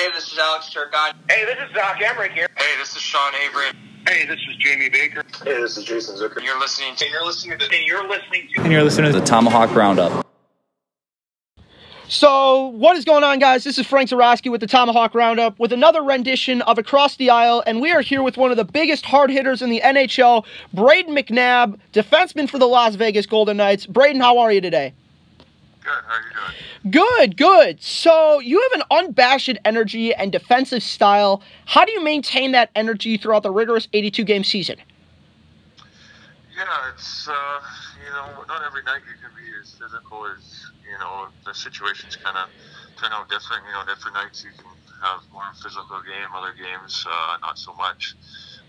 Hey, this is Alex Turcotte. Hey, this is Doc Emrick here. Hey, this is Sean Avery. Hey, this is Jamie Baker. Hey, this is Jason Zucker. And you're listening to. And you're listening to. And you're listening to. And you're listening to the Tomahawk Roundup. So, what is going on, guys? This is Frank Zarowski with the Tomahawk Roundup with another rendition of Across the Aisle, and we are here with one of the biggest hard hitters in the NHL, Brayden McNabb, defenseman for the Las Vegas Golden Knights. Brayden, how are you today? Good. How are you doing? Good, good. So, you have an unabashed energy and defensive style. How do you maintain that energy throughout the rigorous 82 game season? Yeah, it's, uh, you know, not every night you can be as physical as, you know, the situations kind of turn out different. You know, different nights you can have more physical game, other games, uh, not so much.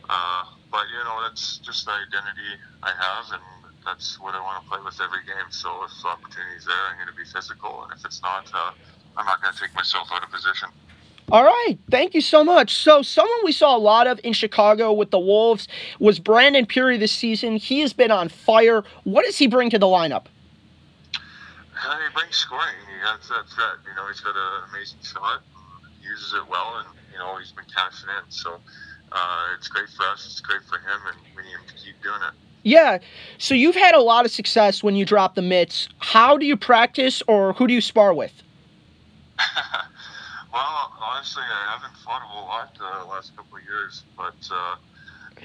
Uh, but, you know, that's just the identity I have, and that's what I want to play with every game. So if the opportunity's there, I'm going to be physical, and if it's not, uh, I'm not going to take myself out of position. All right, thank you so much. So, someone we saw a lot of in Chicago with the Wolves was Brandon Pirri this season. He has been on fire. What does he bring to the lineup? Uh, he brings scoring. He has that threat. You know, he's got an amazing shot. He uses it well, and you know he's been cashing in. So uh, it's great for us. It's great for him, and we need him to keep doing it. Yeah. So you've had a lot of success when you drop the mitts. How do you practice, or who do you spar with? well, honestly, I haven't fought a whole lot uh, the last couple of years, but uh,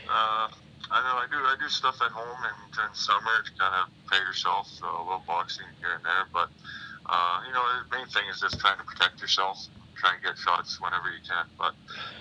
uh, I know I do. I do stuff at home and during summer to kind of pay yourself a little boxing here and there. But uh, you know, the main thing is just trying to protect yourself, try and get shots whenever you can. But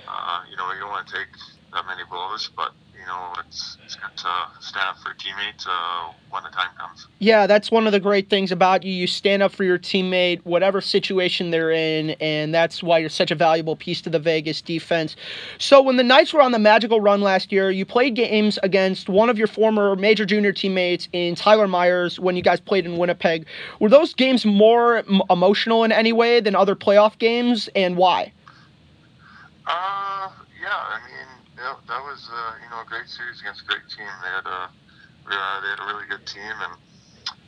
uh, you know, you don't want to take that many blows, but you know, it's, it's good to stand up for your teammate uh, when the time comes. Yeah, that's one of the great things about you. You stand up for your teammate, whatever situation they're in, and that's why you're such a valuable piece to the Vegas defense. So, when the Knights were on the magical run last year, you played games against one of your former major junior teammates in Tyler Myers when you guys played in Winnipeg. Were those games more emotional in any way than other playoff games, and why? Uh, yeah, I mean, yeah, that was uh, you know a great series against a great team. They had a uh, they had a really good team, and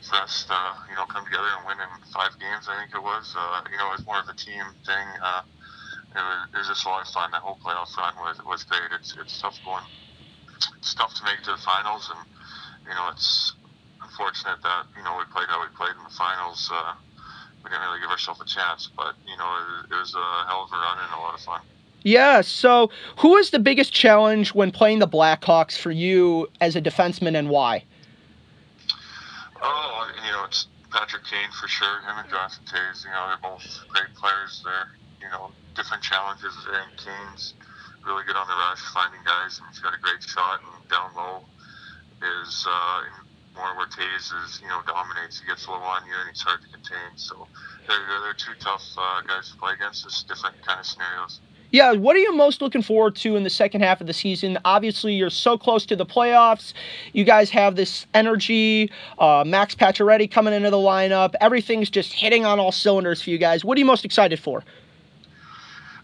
for us to you know come together and win in five games, I think it was. Uh, you know, it was more of a team thing. Uh, it was, it was just a lot of fun. That whole playoff run was was great. It's it's tough going. It's tough to make to the finals, and you know it's unfortunate that you know we played how we played in the finals. Uh, we didn't really give ourselves a chance, but you know it, it was a hell of a run and a lot of fun. Yeah, so who is the biggest challenge when playing the Blackhawks for you as a defenseman and why? Oh, you know, it's Patrick Kane for sure. Him and Jonathan Toews, you know, they're both great players. They're, you know, different challenges. And Kane's really good on the rush, finding guys, and he's got a great shot. And down low is uh, more where Toews is, you know, dominates. He gets low on you, and he's hard to contain. So they're, they're two tough uh, guys to play against. Just different kind of scenarios. Yeah, what are you most looking forward to in the second half of the season? Obviously, you're so close to the playoffs. You guys have this energy. Uh, Max Pacioretty coming into the lineup. Everything's just hitting on all cylinders for you guys. What are you most excited for?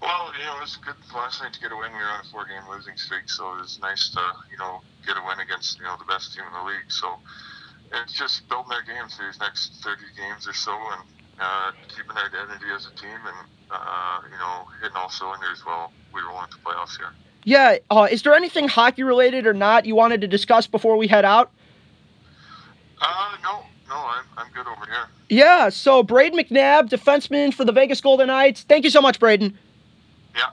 Well, you know, it was good last night to get a win. We were on a four-game losing streak, so it was nice to, you know, get a win against, you know, the best team in the league. So it's just building our games these next 30 games or so and uh, keeping our identity as a team and uh, you know hitting all cylinders while we roll into playoffs here. Yeah, uh, is there anything hockey related or not you wanted to discuss before we head out? Uh, no, no, I'm, I'm good over here. Yeah, so Brayden McNabb, defenseman for the Vegas Golden Knights. Thank you so much, Brayden. Yeah.